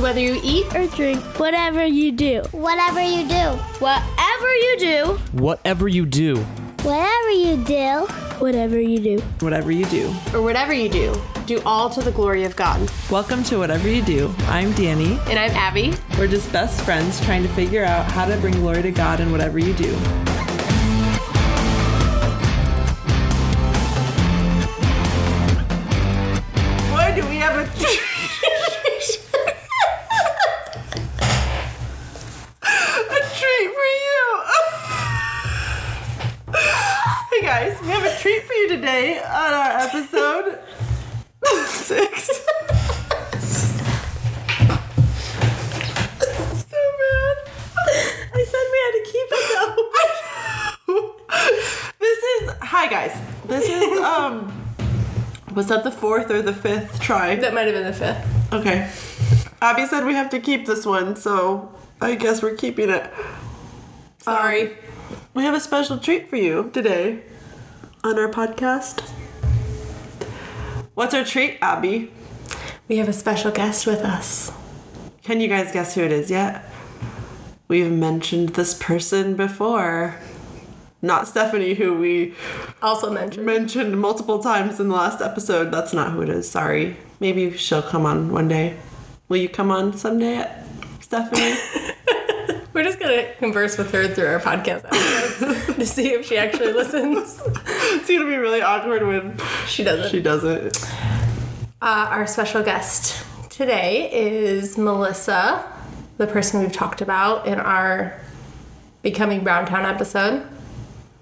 So whether you eat or drink, Whatever you do, Whatever you do, whatever you do, Whatever you do, whatever you do, whatever you do. Whatever you do. or whatever you do, do all to the glory of God. Welcome to Whatever You Do. I'm Danny. And I'm Abby. We're just best friends trying to figure out how to bring glory to God in whatever you do. That the fourth or the fifth try? That might have been the fifth. Okay. Abby said we have to keep this one, so I guess we're keeping it. Sorry. Um, we have a special treat for you today on our podcast. What's our treat, Abby? we have a special guest with us. Can you guys guess who it is yet? We've mentioned this person before. Not Stephanie, who we Also mentioned. mentioned multiple times in the last episode. That's not who it is. Sorry. Maybe she'll come on one day. Will you come on someday, Stephanie? We're just gonna converse with her through our podcast episodes to see if she actually listens. it's gonna be really awkward when She doesn't. she doesn't. Uh, our special guest today is Melissa, the person we've talked about in our Becoming Browntown episode.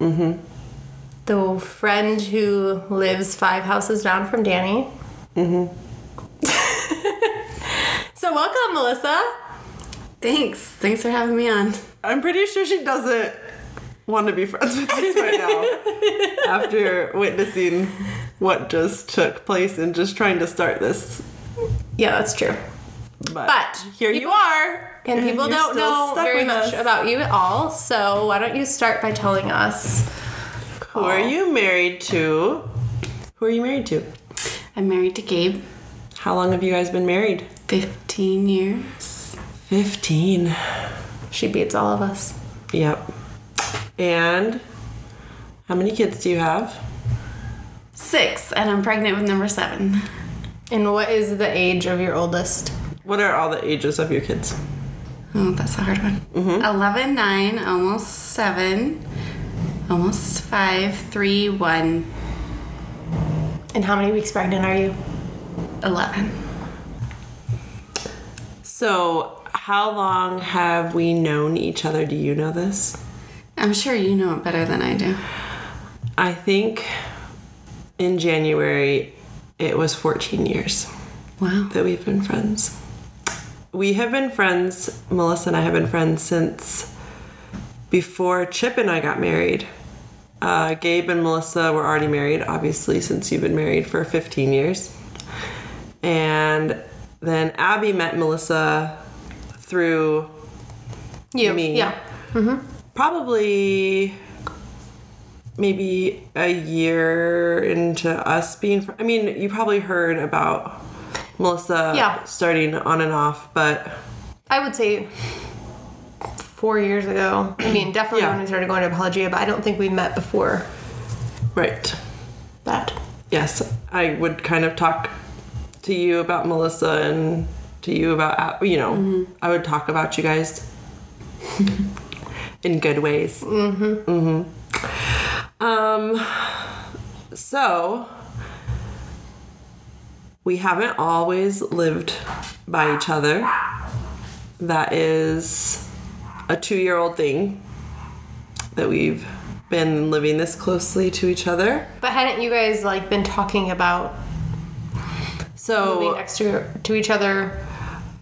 Mm-hmm. The friend who lives five houses down from Danny. Mm-hmm. so welcome, Melissa. Thanks. Thanks for having me on. I'm pretty sure she doesn't want to be friends with us right now after witnessing what just took place and just trying to start this. Yeah, that's true. But, But here you people- are. And people you're don't know very much us. about you at all. So why don't you start by telling us Who are you married to? Who are you married to? I'm married to Gabe. How long have you guys been married? 15 years. 15. she beats all of us? Yep. And how many kids do you have? Six, and I'm pregnant with number seven. And what is the age of your oldest? What are all the ages of your kids? Oh, that's a hard one. Mm-hmm. 11, 9, almost 7, almost 5, 3, 1, And how many weeks pregnant are you? 11. So, how long have we known each other? Do you know this? I'm sure you know it better than I do. I think in January it was 14 years Wow. that we've been friends. We have been friends, Melissa and I have been friends since before Chip and I got married. Uh, Gabe and Melissa were already married, obviously, since you've been married for 15 years. And then Abby met Melissa through You. Me. Yeah. probably maybe a year into us being fr- I mean, you probably heard about Melissa Yeah. starting on and off, but I would say four years ago. I mean, definitely Yeah. when we started going to Apologia, but I don't think we met before right. that. Yes, I would kind of talk to you about Melissa and to you about you know, I would talk about you guys in good ways. Mhm. Mhm. Um so we haven't always lived by each other. That is a 2-year-old thing that we've been living this closely to each other. But hadn't you guys like been talking about So moving next to to each other?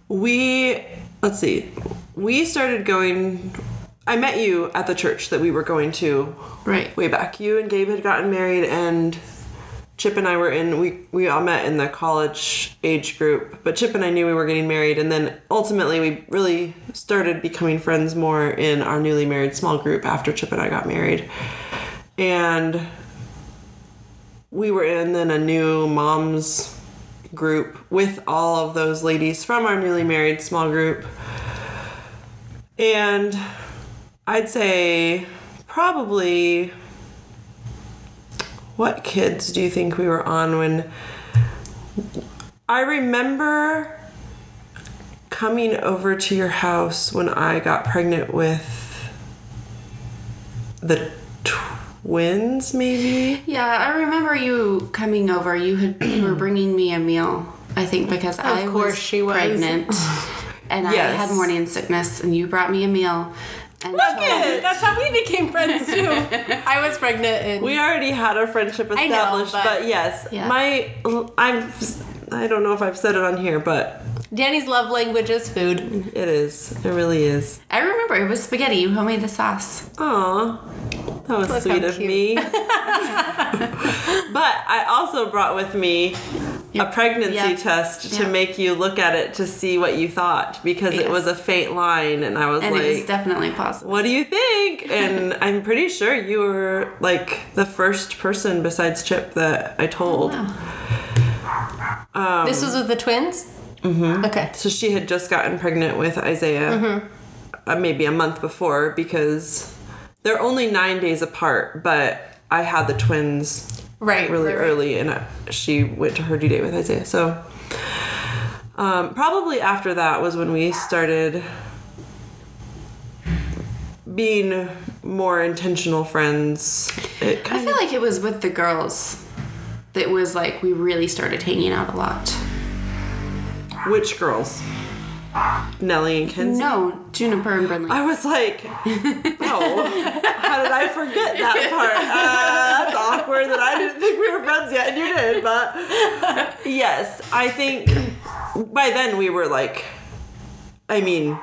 we let's see we started going i met you at the church that we were going to Right. way back you and gabe had gotten married and chip and i were in we we all met in the college age group but chip and i knew we were getting married and then ultimately we really started becoming friends more in our newly married small group after chip and i got married and we were in then a new mom's group with all of those ladies from our newly married small group. And I'd say probably what kids do you think we were on when I remember coming over to your house when I got pregnant with the twins maybe Yeah, I remember you coming over. You had you were bringing me a meal. I think because I course was she was. pregnant, and I had morning sickness, and you brought me a meal. And Look so- it. That's how we became friends too. I was pregnant and we already had a friendship I know, established but- but, yes Yeah. my i'm i don't know if i've said it on here but Danny's love language is food. it is it really is I remember it was spaghetti. You homemade the sauce. Aw, that was Look sweet of cute. me. but I also brought with me a pregnancy Yep. test to Yep. make you look at it to see what you thought because it was a faint line, and I was And like, it was definitely possible. "What do you think?" And I'm pretty sure you were like the first person besides Chip that I told. Wow. this was with the twins? Mm-hmm. Okay. So she had just gotten pregnant with Isaiah uh, maybe a month before because they're only nine days apart, but I had the twins Right. really right, early and uh, she went to her due date with Isaiah. So um, probably after that was when we started being more intentional friends. It I feel like it was with the girls that was like we really started hanging out a lot. which girls? Nellie and Kenzie? No, Juniper and Brinley. I was like, oh, how did I forget that part? Uh, that's awkward that I didn't think we were friends yet, and you did. But yes, I think by then we were like, I mean,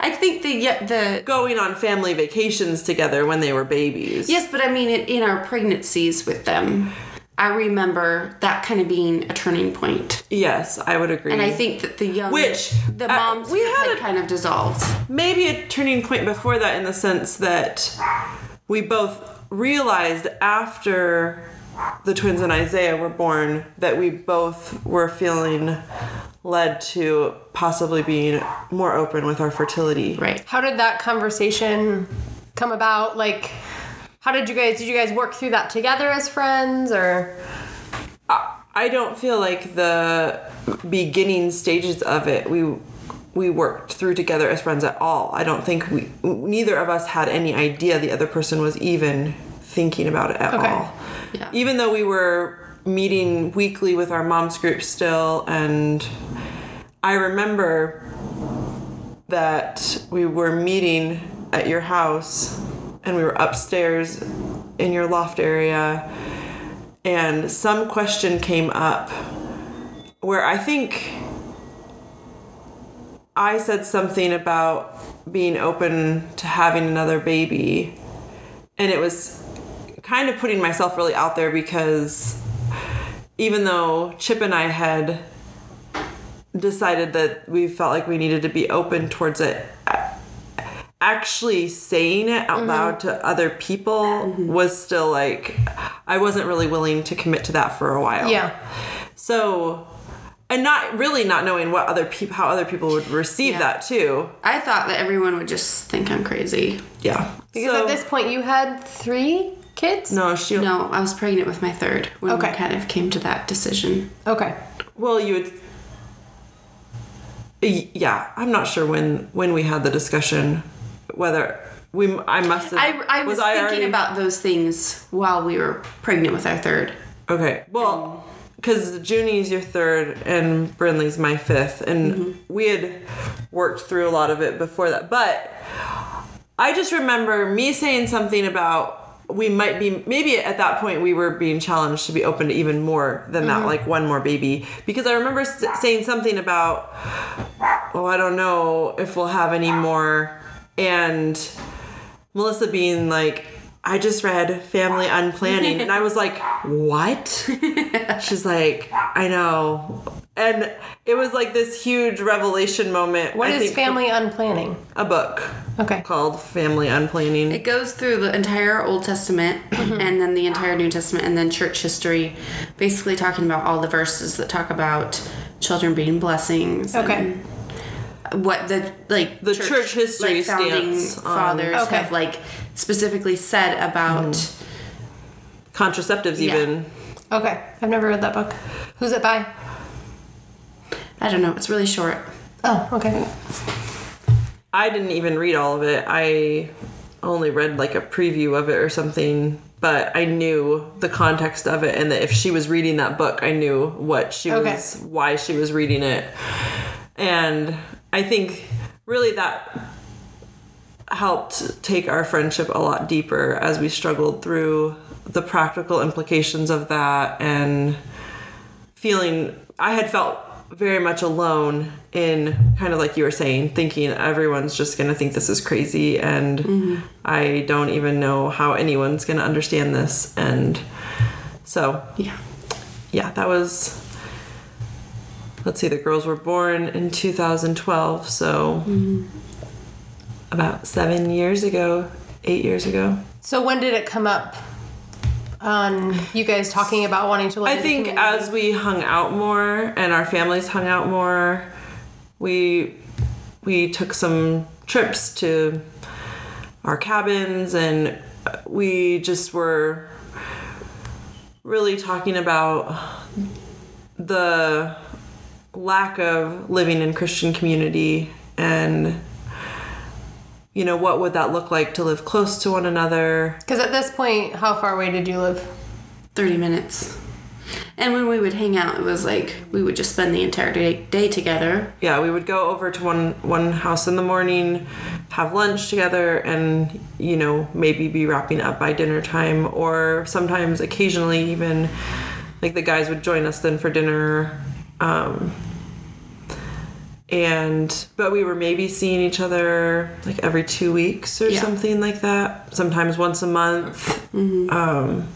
I think the yeah, the going on family vacations together when they were babies. yes, but I mean it in our pregnancies with them. I remember that kind of being a turning point. Yes, I would agree. And I think that the young Which, the uh, moms we had, had a- kind of dissolved. maybe a turning point before that in the sense that we both realized after the twins and Isaiah were born that we both were feeling led to possibly being more open with our fertility. Right. How did that conversation come about? Like, how did you guys, did you guys work through that together as friends or? I don't feel like the beginning stages of it we we worked through together as friends at all. I don't think we neither of us had any idea the other person was even thinking about it at Okay. all. Yeah. Even though we were meeting weekly with our mom's group still and I remember that we were meeting at your house and we were upstairs in your loft area and some question came up where I think I said something about being open to having another baby. And it was kind of putting myself really out there because even though Chip and I had decided that we felt like we needed to be open towards it, actually saying it out loud mm-hmm. to other people mm-hmm. was still like, I wasn't really willing to commit to that for a while. Yeah. So, and not really not knowing what other people, how other people would receive Yeah. that too. I thought that everyone would just think I'm crazy. Yeah. Because So- at this point you had three kids? no, she. No, I was pregnant with my third when Okay. we kind of came to that decision. Okay. Well, you would. Yeah, I'm not sure when when we had the discussion, whether we. I must have. I, I was, thinking already- about those things while we were pregnant with our third. Okay, well, because Junie's your third and Brinley's my fifth, and mm-hmm. we had worked through a lot of it before that. But I just remember me saying something about we might be maybe at that point we were being challenged to be open to even more than that, mm-hmm. like one more baby. Because I remember s- saying something about, oh, I don't know if we'll have any more, and Melissa being like, I just read Family Unplanning. and I was like, what? She's like, I know. And it was like this huge revelation moment. What I is think, family unplanning? A book Okay. called Family Unplanning. It goes through the entire Old Testament mm-hmm. and then the entire New Testament and then church history, basically talking about all the verses that talk about children being blessings. Okay. and What the like The church history like founding stance on- fathers Okay. have like specifically said about. Mm-hmm. Contraceptives, Yeah. even. Okay. I've never read that book. Who's it by? I don't know. It's really short. Oh, okay. I didn't even read all of it. I only read like a preview of it or something, but I knew the context of it and that if she was reading that book, I knew what she Okay. was why she was reading it. And I think really that helped take our friendship a lot deeper as we struggled through the practical implications of that and feeling I had felt very much alone in kind of like you were saying, thinking everyone's just gonna think this is crazy and mm-hmm. I don't even know how anyone's gonna understand this and so Yeah. yeah, that was let's see, the girls were born in 2012, so mm-hmm. about seven years ago, eight years ago. So when did it come up on you guys talking about wanting to live I in the think as we hung out more and our families hung out more, we we took some trips to our cabins and we just were really talking about the lack of living in Christian community and you know what would that look like to live close to one another Because at this point, how far away did you live? 30 minutes. And when we would hang out, it was like we would just spend the entire day, day together. yeah, we would go over to one one house in the morning, have lunch together, and you know maybe be wrapping up by dinner time, or sometimes occasionally even like the guys would join us then for dinner. Um, and but we were maybe seeing each other like every two weeks or Yeah. something like that. Sometimes once a month. Um,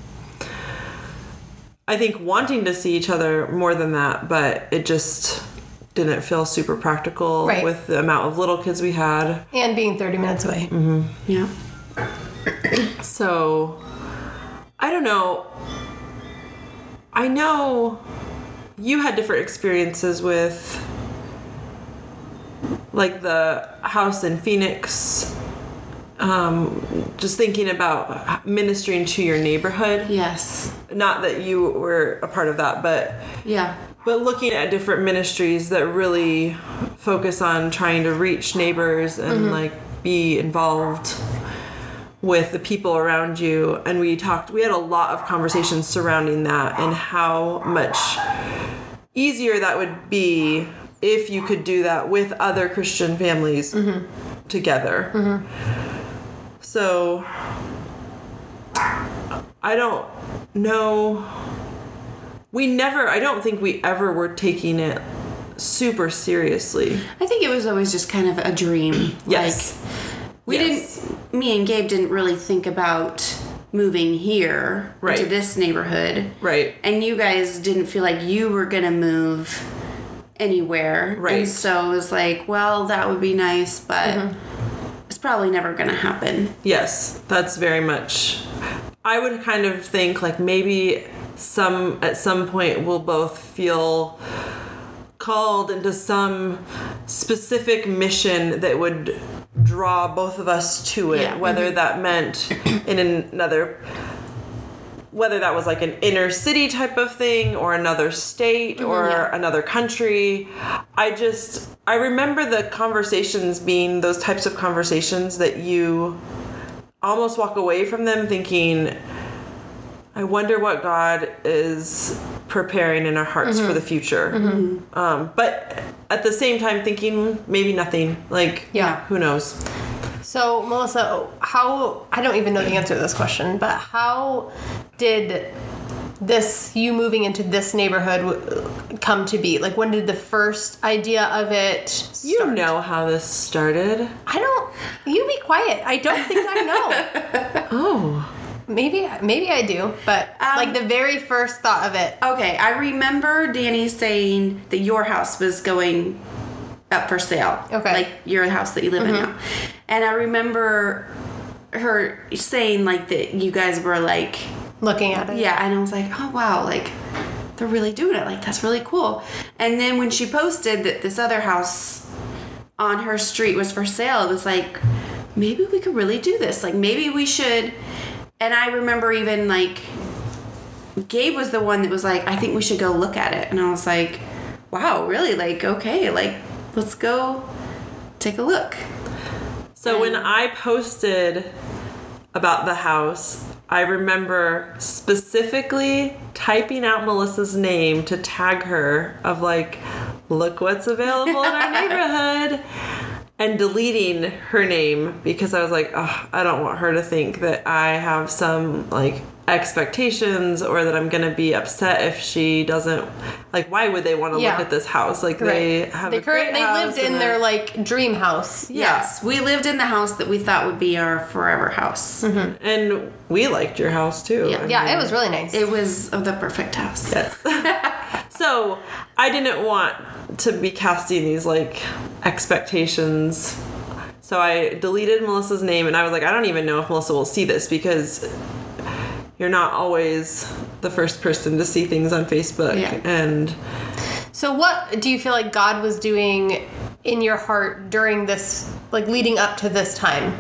I think wanting to see each other more than that, but it just didn't feel super practical Right. with the amount of little kids we had. And being 30 minutes away. mm-hmm. Yeah. So I don't know. I know you had different experiences with like the house in Phoenix. Um, just thinking about ministering to your neighborhood. Yes. Not that you were a part of that, but Yeah. but looking at different ministries that really focus on trying to reach neighbors and like be involved with the people around you and we talked we had a lot of conversations surrounding that and how much easier that would be if you could do that with other christian families mm-hmm. together mm-hmm. so i don't know we never i don't think we ever were taking it super seriously I think it was always just kind of a dream. Yes. Like, we Yes. didn't, me and Gabe didn't really think about moving here Right. to this neighborhood. right And you guys didn't feel like you were going to move anywhere. Right. And so it was like, well, that would be nice, but Mm-hmm. it's probably never going to happen. Yes, that's very much. I would kind of think like maybe some at some point we'll both feel called into some specific mission that would draw both of us to it, Yeah. whether mm-hmm. that meant in another whether that was like an inner city type of thing or another state mm-hmm, or yeah. another country. I just I remember the conversations being those types of conversations that you almost walk away from them thinking I wonder what God is preparing in our hearts for the future. Um, but at the same time thinking maybe nothing. Like Yeah. who knows? So, Melissa, how I don't even know the answer to this question, but how did this you moving into this neighborhood come to be? Like, when did the first idea of it? You start? know how this started. I don't. You be quiet. I don't think I know. Oh. Maybe, maybe I do, but like um, the very first thought of it. Okay, I remember Danny saying that your house was going up for sale. Okay. Like your house that you live in mm-hmm. now. And I remember her saying like that you guys were like Looking at it. yeah, and I was like, oh wow, like they're really doing it. Like that's really cool. And then when she posted that this other house on her street was for sale, it was like maybe we could really do this. Like maybe we should. And I remember even like Gabe was the one that was like, I think we should go look at it. And I was like, wow, really? Like, okay, like, let's go take a look. So when I posted about the house, I remember specifically typing out Melissa's name to tag her of like, look what's available in our neighborhood. And deleting her name because I was like, oh, I don't want her to think that I have some like expectations or that I'm gonna be upset if she doesn't like why would they want to Yeah. look at this house? Like they have they a great they house lived in their like dream house. Yeah. Yes, we lived in the house that we thought would be our forever house. Mm-hmm. and we liked your house too. Yeah. I Yeah, mean- it was really nice. It was the perfect house. Yes. so I didn't want to be casting these like expectations. So I deleted Melissa's name and I was like, I don't even know if Melissa will see this because you're not always the first person to see things on Facebook. Yeah. And So what do you feel like God was doing in your heart during this like leading up to this time?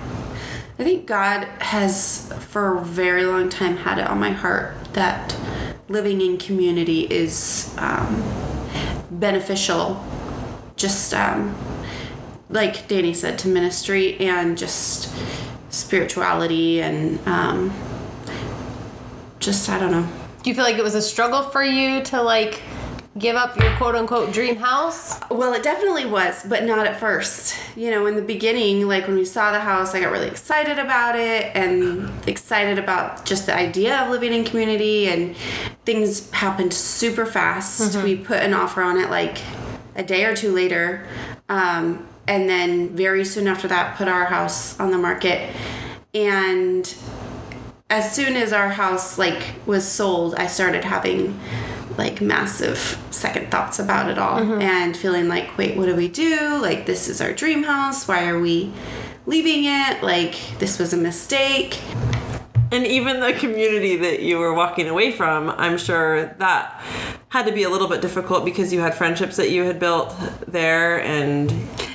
I think God has, for a very long time, had it on my heart that living in community is um, beneficial. Just um, like Danny said, to ministry and just spirituality and um, just, I don't know. Do you feel like it was a struggle for you to like give up your quote unquote dream house? Well, it definitely was, but not at first. You know, in the beginning, like when we saw the house, I got really excited about it and excited about just the idea of living in community, and things happened super fast. We put an offer on it like a day or two later, um, and then very soon after that, put our house on the market. And as soon as our house like was sold, I started having like massive second thoughts about it all mm-hmm. and feeling like, wait, what do we do? Like this is our dream house. Why are we leaving it? Like this was a mistake. and even the community that you were walking away from, I'm sure that had to be a little bit difficult because you had friendships that you had built there and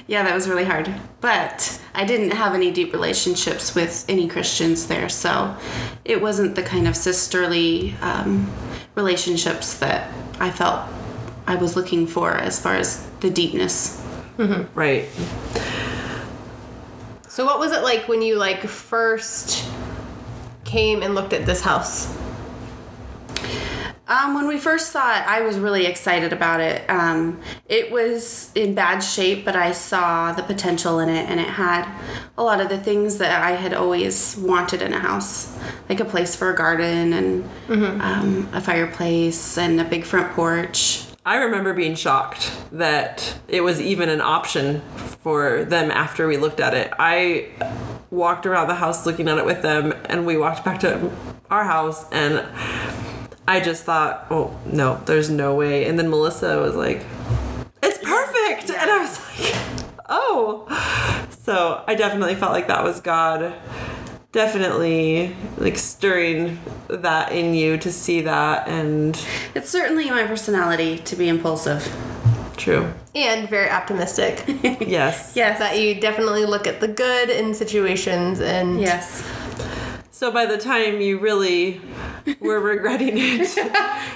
Yeah, that was really hard. But I didn't have any deep relationships with any Christians there, so it wasn't the kind of sisterly um, relationships that I felt I was looking for as far as the deepness. right. So what was it like when you like first came and looked at this house? Um, when we first saw it, I was really excited about it. Um, it was in bad shape, but I saw the potential in it, and it had a lot of the things that I had always wanted in a house, like a place for a garden and um, a fireplace and a big front porch. I remember being shocked that it was even an option for them after we looked at it. I walked around the house looking at it with them, and we walked back to our house, and I just thought, oh, no, there's no way. And then Melissa was like, it's perfect. And I was like, oh. So I definitely felt like that was God definitely like stirring that in you to see that and It's certainly my personality to be impulsive. true And very optimistic. yes Yes. that you definitely look at the good in situations and yes. So by the time you really were regretting it,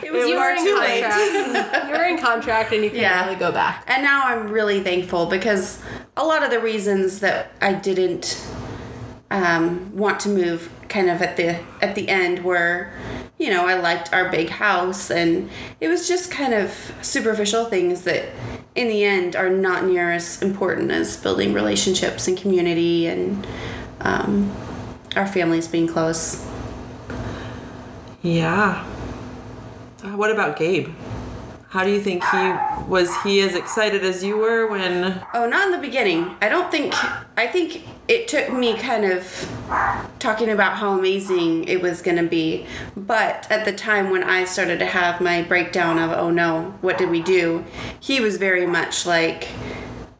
It was It you were in too late. contract. you were in contract and you can't Yeah. really go back. And now I'm really thankful because a lot of the reasons that I didn't um, want to move kind of at the at the end were you know I liked our big house and it was just kind of superficial things that in the end are not near as important as building relationships and community and um, our families being close. yeah. Uh, What about Gabe? How do you think he was? He as excited as you were when? Oh, not in the beginning. I don't think. I think it took me kind of talking about how amazing it was going to be. But at the time when I started to have my breakdown of, oh no, what did we do? He was very much like,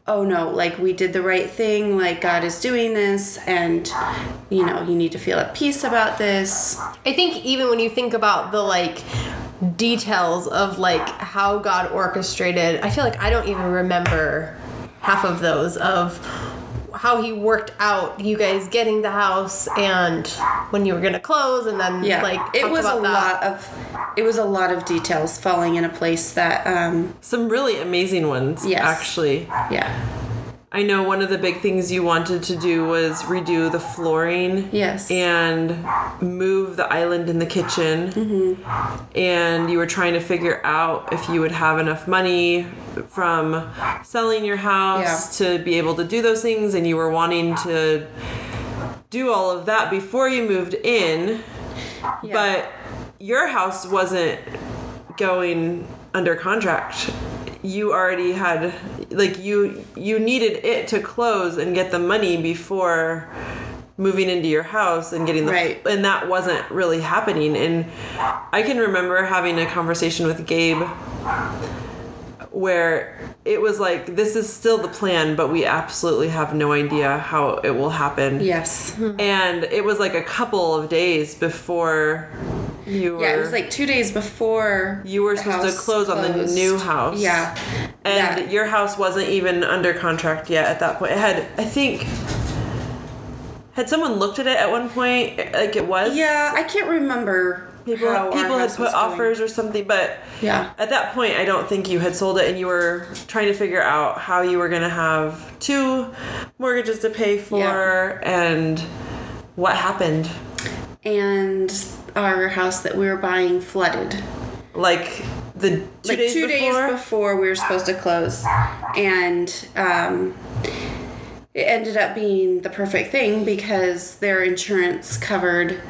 oh no, like we did the right thing, like God is doing this, and you know, you need to feel at peace about this. I think even when you think about the like details of like how God orchestrated. I feel like I don't even remember half of those of how he worked out you guys getting the house and when you were gonna close and then Yeah, like it talk was a that. lot of it was a lot of details falling in a place that um Some really amazing ones, Yes. actually. yeah I know one of the big things you wanted to do was redo the flooring. Yes. And move the island in the kitchen. Mm-hmm. And you were trying to figure out if you would have enough money from selling your house to be able to do those things. And you were wanting to do all of that before you moved in. But your house wasn't going under contract you already had like you you needed it to close and get the money before moving into your house and getting the Right. and that wasn't really happening and i can remember having a conversation with gabe where it was like this is still the plan but we absolutely have no idea how it will happen. Yes. And it was like a couple of days before you were yeah it was like two days before you were supposed to close on the new house. Yeah. And that- your house wasn't even under contract yet at that point. It had i think had someone looked at it at one point? Like it was? Yeah i can't remember people, how people had put was going. offers or something but Yeah. at that point i don't think you had sold it and you were trying to figure out how you were going to have two mortgages to pay for Yeah. and what happened and our house that we were buying flooded like the two like days two before days before we were supposed to close and um, it ended up being the perfect thing because their insurance covered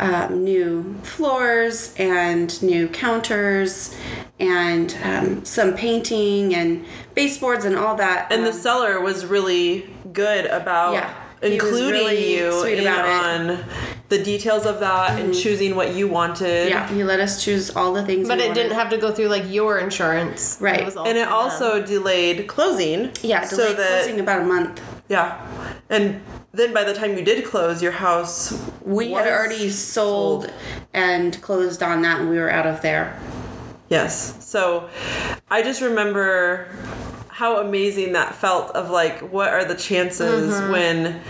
um, new floors and new counters and um, some painting and baseboards and all that and the um, seller was really good about Yeah, including really you sweet in about it. Mm-hmm. on the details of that and choosing what you wanted. yeah he let us choose all the things But we it didn't have to go through like your insurance. Right. It was all And it also them. delayed closing. yeah so delayed that closing about a month yeah, and then by the time you did close, your house we had already sold, and closed on that and we were out of there. Yes. So I just remember how amazing that felt of like what are the chances Mm-hmm. when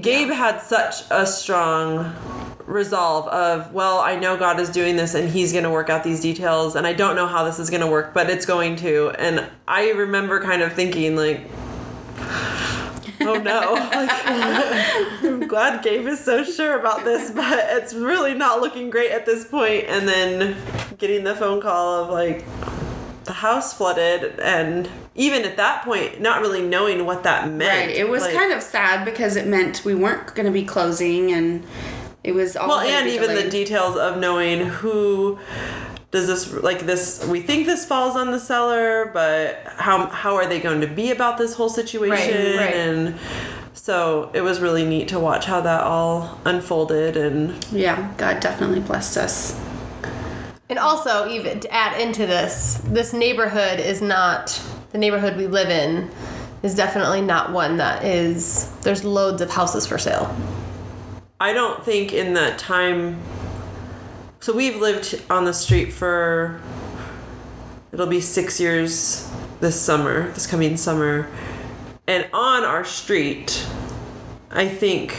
Gabe had such a strong resolve of well I know God is doing this and he's going to work out these details and I don't know how this is going to work but it's going to. And I remember kind of thinking like oh no like, I'm glad Gabe is so sure about this but it's really not looking great at this point. point and then getting the phone call of like the house flooded and even at that point not really knowing what that meant Right. It was like- kind of sad because it meant we weren't going to be closing and it was all well and be even the details of knowing who does this like this we think this falls on the seller but how how are they going to be about this whole situation right. right. and so it was really neat to watch how that all unfolded and Yeah, God definitely blessed us. And also, even to add into this, this neighborhood is not the neighborhood we live in. Is definitely not one that is. There's loads of houses for sale. I don't think in that time. So we've lived on the street for. It'll be six years this summer, this coming summer. And on our street, I think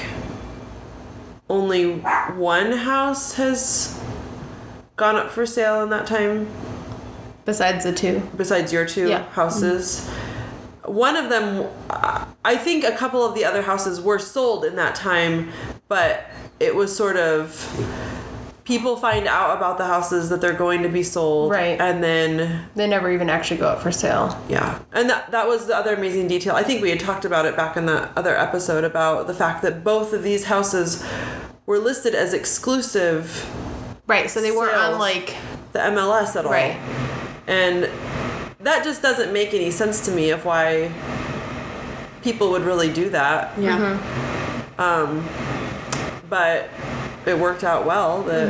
only one house has gone up for sale in that time, Besides the two, besides your two Yeah. houses. One of them, I think a couple of the other houses were sold in that time, but it was sort of people find out about the houses that they're going to be sold, Right. And then they never even actually go up for sale. yeah, and that that was the other amazing detail. I think we had talked about it back in the other episode about the fact that both of these houses were listed as exclusive Right. So they weren't on like. the MLS at all. Right. And that just doesn't make any sense to me of why people would really do that. Yeah. Mm-hmm. But it worked out well that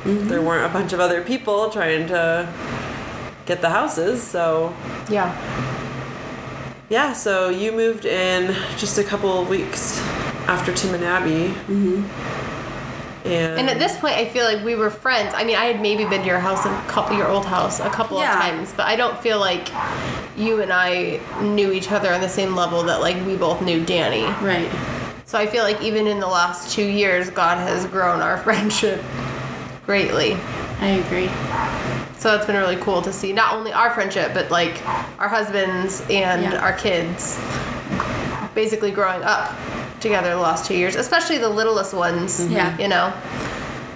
Mm-hmm. there weren't a bunch of other people trying to get the houses. So Yeah. yeah, so you moved in just a couple of weeks after Tim and Abby. And, And at this point, I feel like we were friends. I mean, I had maybe been to your house, a couple, your old house, a couple Yeah. of times, but I don't feel like you and I knew each other on the same level that like we both knew Danny. Right. So I feel like even in the last two years, God has grown our friendship greatly. I agree. So it's been really cool to see not only our friendship, but like our husbands and Yeah. our kids basically growing up together the last two years, especially the littlest ones. Mm-hmm. Yeah. You know,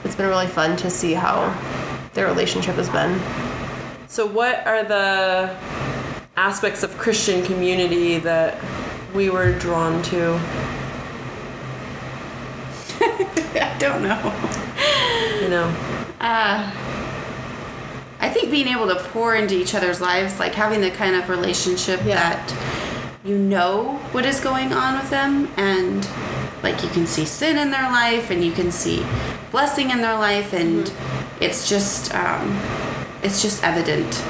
it's been really fun to see how their relationship has been. So, what are the aspects of Christian community that we were drawn to? I don't know. You know, I think being able to pour into each other's lives, like having the kind of relationship Yeah. that you know what is going on with them and like you can see sin in their life and you can see blessing in their life and it's just um, it's just evident.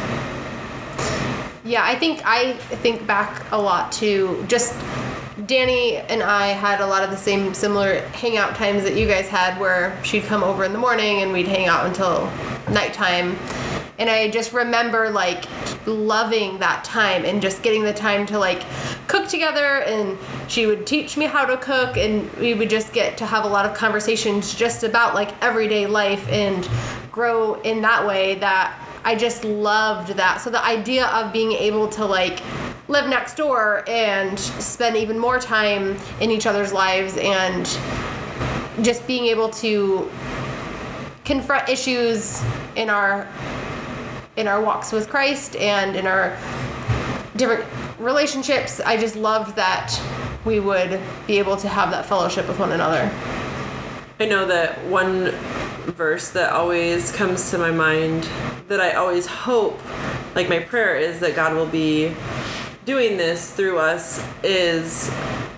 Yeah, I think I think back a lot to just Danny and I had a lot of the same similar hangout times that you guys had where she'd come over in the morning and we'd hang out until nighttime. And I just remember like loving that time and just getting the time to like cook together and she would teach me how to cook and we would just get to have a lot of conversations just about like everyday life and grow in that way that I just loved that. So the idea of being able to like live next door and spend even more time in each other's lives and just being able to confront issues in our in our walks with Christ and in our different relationships. I just loved that we would be able to have that fellowship with one another. I know that one verse that always comes to my mind that I always hope, like my prayer is that God will be doing this through us is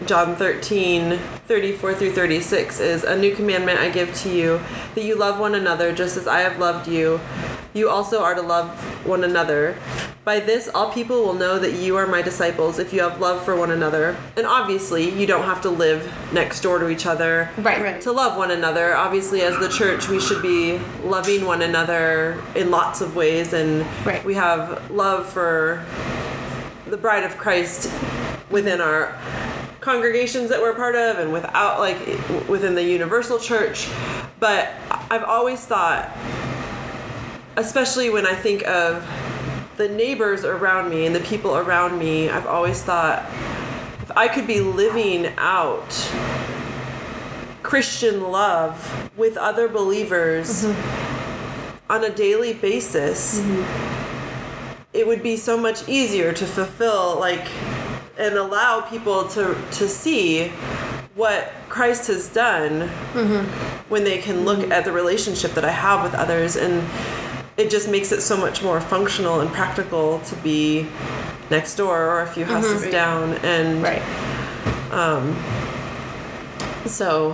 John 13, 34 through 36 is a new commandment I give to you that you love one another just as I have loved you. You also are to love one another. By this, all people will know that you are my disciples if you have love for one another. And obviously, you don't have to live next door to each other Right. Right. to love one another. Obviously, as the church, we should be loving one another in lots of ways, and Right. we have love for the bride of Christ within our congregations that we're part of, and without like within the universal church. But I've always thought, especially when I think of the neighbors around me and the people around me, I've always thought if I could be living out Christian love with other believers mm-hmm. on a daily basis, mm-hmm. It would be so much easier to fulfill like and allow people to to see what Christ has done when they can look at the relationship that I have with others and it just makes it so much more functional and practical to be next door or a few houses down and Right. um so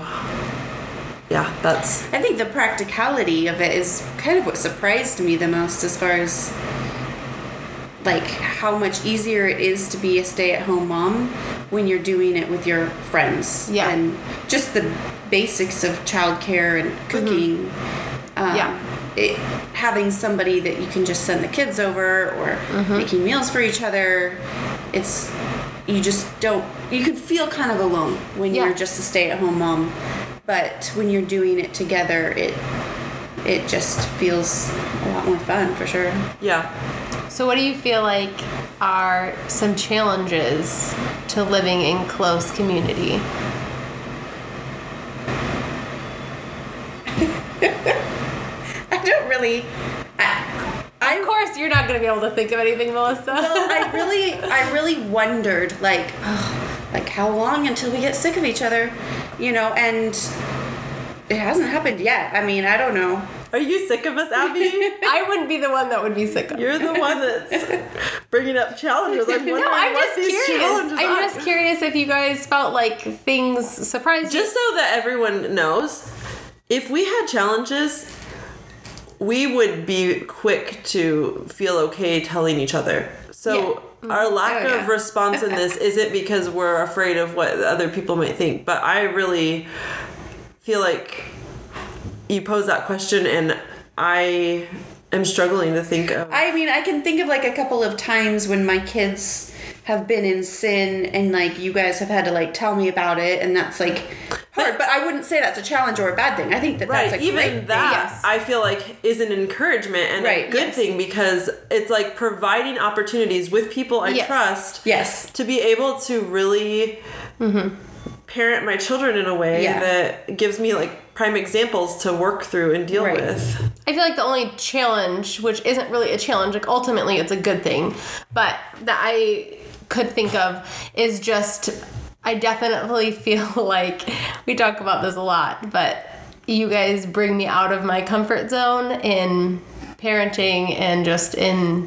yeah that's I think the practicality of it is kind of what surprised me the most as far as like how much easier it is to be a stay-at-home mom when you're doing it with your friends Yeah. and just the basics of childcare and cooking um, Yeah. it, having somebody that you can just send the kids over or making meals for each other it's you just don't you can feel kind of alone when Yeah. you're just a stay-at-home mom but when you're doing it together it it just feels a lot more fun for sure yeah So, what do you feel like are some challenges to living in close community? i don't really I, Of course, you're not going to be able to think of anything, Melissa. well, I really, I really wondered, like, oh, like how long until we get sick of each other, you know? And it hasn't happened yet. I mean, I don't know. Are you sick of us abby I wouldn't be the one that would be sick of You're the one that's bringing up challenges. I'm No, I'm just curious. I'm are. just curious if you guys felt like things surprised you. Just so that everyone knows, if we had challenges, we would be quick to feel okay telling each other. So mm-hmm. our lack Oh, yeah. of response in this isn't because we're afraid of what other people might think, but I really feel like you pose that question, and I am struggling to think of. I mean, I can think of like a couple of times when my kids have been in sin and like you guys have had to like tell me about it and that's like hard but i wouldn't say that's a challenge or a bad thing i think that Right, that's a even that Yes. I feel like is an encouragement and Right, a good yes. thing because it's like providing opportunities with people I Yes. trust yes to be able to really mm-hmm. Parent my children in a way Yeah. that gives me like prime examples to work through and deal Right. with. I feel like the only challenge, which isn't really a challenge, like ultimately it's a good thing, but that I could think of is just I definitely feel like we talk about this a lot, but you guys bring me out of my comfort zone in parenting and just in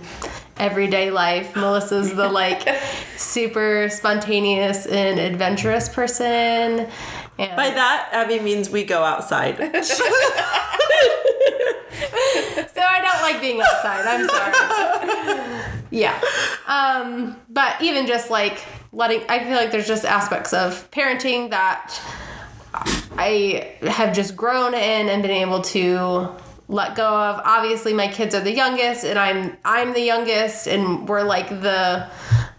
everyday life. Melissa's the like super spontaneous and adventurous person. And By that, Abby means we go outside. So I don't like being outside. I'm sorry. yeah. Um, but even just like letting, I feel like there's just aspects of parenting that I have just grown in and been able to let go of. Obviously, my kids are the youngest, and I'm I'm the youngest, and we're like the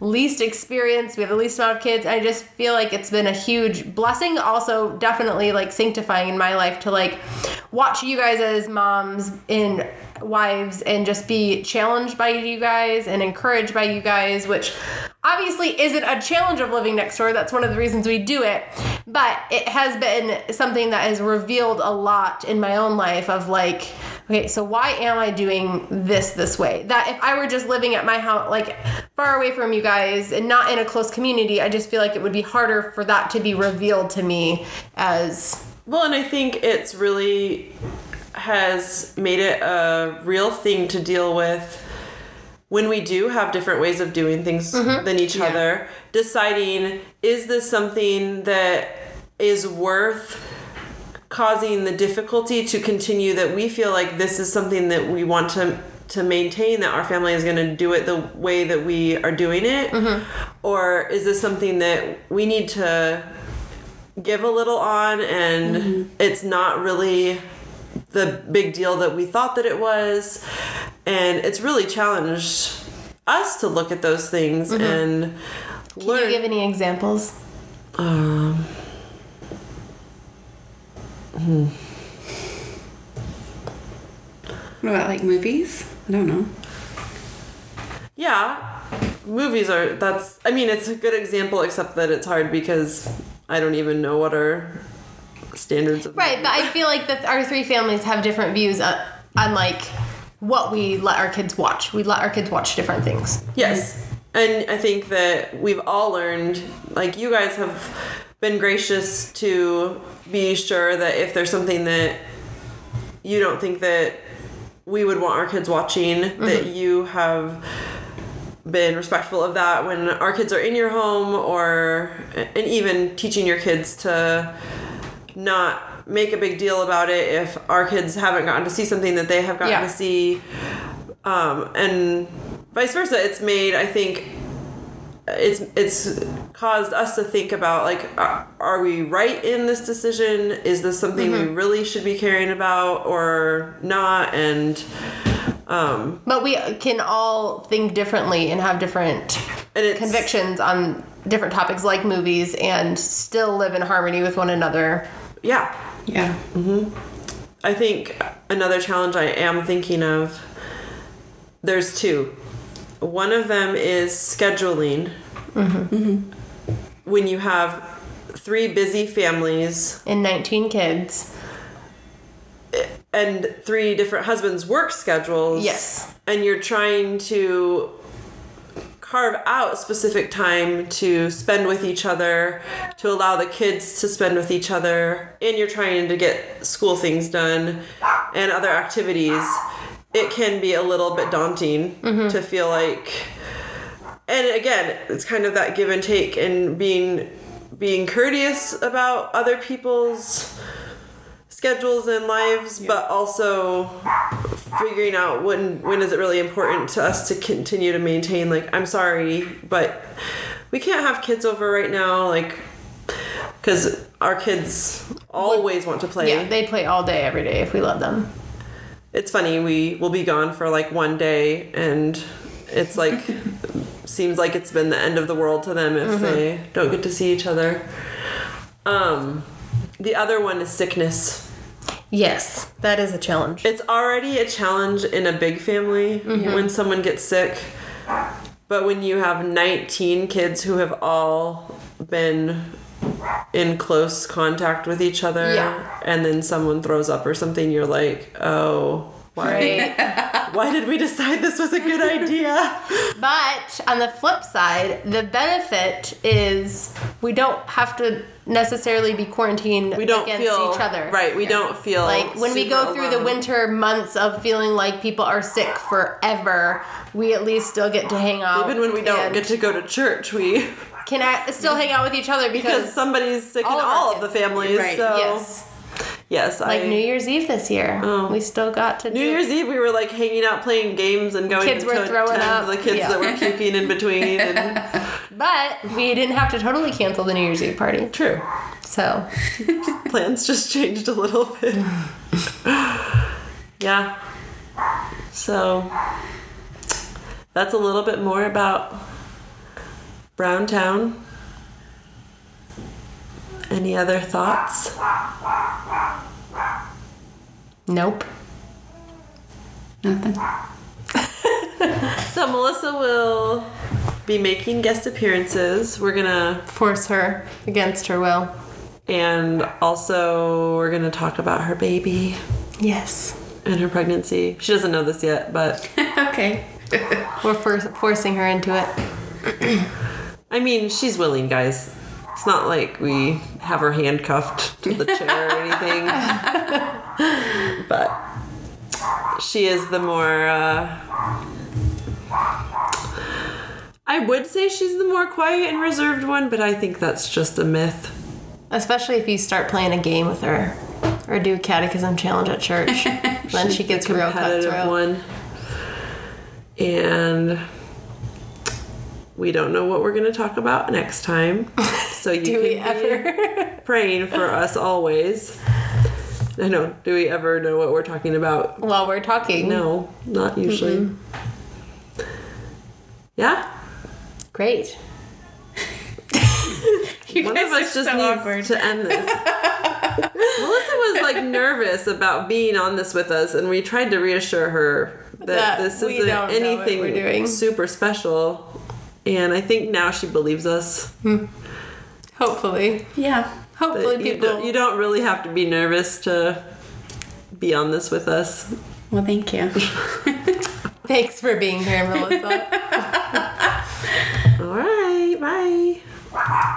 least experienced. We have the least amount of kids. I just feel like it's been a huge blessing. Also, definitely like sanctifying in my life to like watch you guys as moms and wives and just be challenged by you guys and encouraged by you guys, which obviously isn't a challenge of living next door. That's one of the reasons we do it. But it has been something that has revealed a lot in my own life of like, okay, so why am I doing this this way? That if I were just living at my house, like far away from you guys and not in a close community, I just feel like it would be harder for that to be revealed to me as Well, and I think it's really has made it a real thing to deal with when we do have different ways of doing things mm-hmm. than each other. Deciding is this something that is worth causing the difficulty to continue that we feel like this is something that we want to to maintain that our family is going to do it the way that we are doing it? Mm-hmm. Or is this something that we need to give a little on and mm-hmm. it's not really the big deal that we thought that it was. And it's really challenged us to look at those things mm-hmm. and Can learn. you give any examples? Um, hmm. what about like movies? I don't know. Yeah movies are that's i mean it's a good example except that it's hard because i don't even know what our standards of Right, but I feel like that our three families have different views uh, on, on like what we let our kids watch. We let our kids watch different things. Yes. And I think that we've all learned, like, you guys have been gracious to be sure that if there's something that you don't think that we would want our kids watching, that mm-hmm. you have been respectful of that when our kids are in your home or and even teaching your kids to not make a big deal about it if our kids haven't gotten to see something that they have gotten Yeah. to see um, and vice versa it's made i think it's it's caused us to think about like are, we right in this decision is this something we really should be caring about or not and um But we can all think differently and have different and convictions on different topics like movies and still live in harmony with one another. Yeah yeah Mm-hmm. I think another challenge I am thinking of, there's two. One of them is scheduling. When you have three busy families And 19 kids. and three different husbands' work schedules. Yes. And you're trying to carve out specific time to spend with each other, to allow the kids to spend with each other, and you're trying to get school things done and other activities. It can be a little bit daunting mm-hmm. to feel like and again, it's kind of that give and take and being being courteous about other people's schedules and lives, but also figuring out when when is it really important to us to continue to maintain like I'm sorry, but we can't have kids over right now like cuz our kids always want to play. Yeah, they play all day, every day if we let them. it's funny we will be gone for like one day and it's like seems like it's been the end of the world to them if they don't get to see each other um the other one is sickness Yes, that is a challenge. it's already a challenge in a big family mm-hmm. when someone gets sick but when you have 19 kids who have all been in close contact with each other Yeah. and then someone throws up or something you're like oh why why did we decide this was a good idea but on the flip side, the benefit is we don't have to necessarily be quarantined we don't against feel each other. right we don't feel Like when we go super through the winter months of feeling like people are sick forever, we at least still get to hang out. even when we don't get to go to church we can act, still hang out with each other because, because somebody's sick in all of all of the families Right, so yes, yes like I, New Year's Eve this year, Oh. we still got to New do. Year's Eve, we were like hanging out playing games and going Kids were throwing tend up, to the kids yeah. that were puking in between. And But we didn't have to totally cancel the New Year's Eve party, true, so plans just changed a little bit. yeah. So that's a little bit more about Browntown. Any other thoughts? nope. Nothing. So Melissa will be making guest appearances. We're gonna Force her against her will. and also we're gonna talk about her baby Yes, and her pregnancy. She doesn't know this yet, but okay. we're for- forcing her into it. I mean, she's willing, guys. It's not like we have her handcuffed to the chair or anything. but she is the more. Uh, I would say she's the more quiet and reserved one, but I think that's just a myth. Especially if you start playing a game with her or do a catechism challenge at church. then she gets real cutthroat. one. And we don't know what we're going to talk about next time. So you Do can we be ever? praying for us always. I know. Do we ever know what we're talking about? While we're talking. No, not usually. Yeah. Great. You One guys of us are just so needs awkward. to end this. Melissa was like nervous about being on this with us, and we tried to reassure her that, That this isn't don't know what anything we're doing. super special. And I think now she believes us. Hmm. Hopefully. Yeah. That Hopefully you, people. don't, you don't really have to be nervous to be on this with us. Well, thank you. Thanks for being here, Melissa. Bye.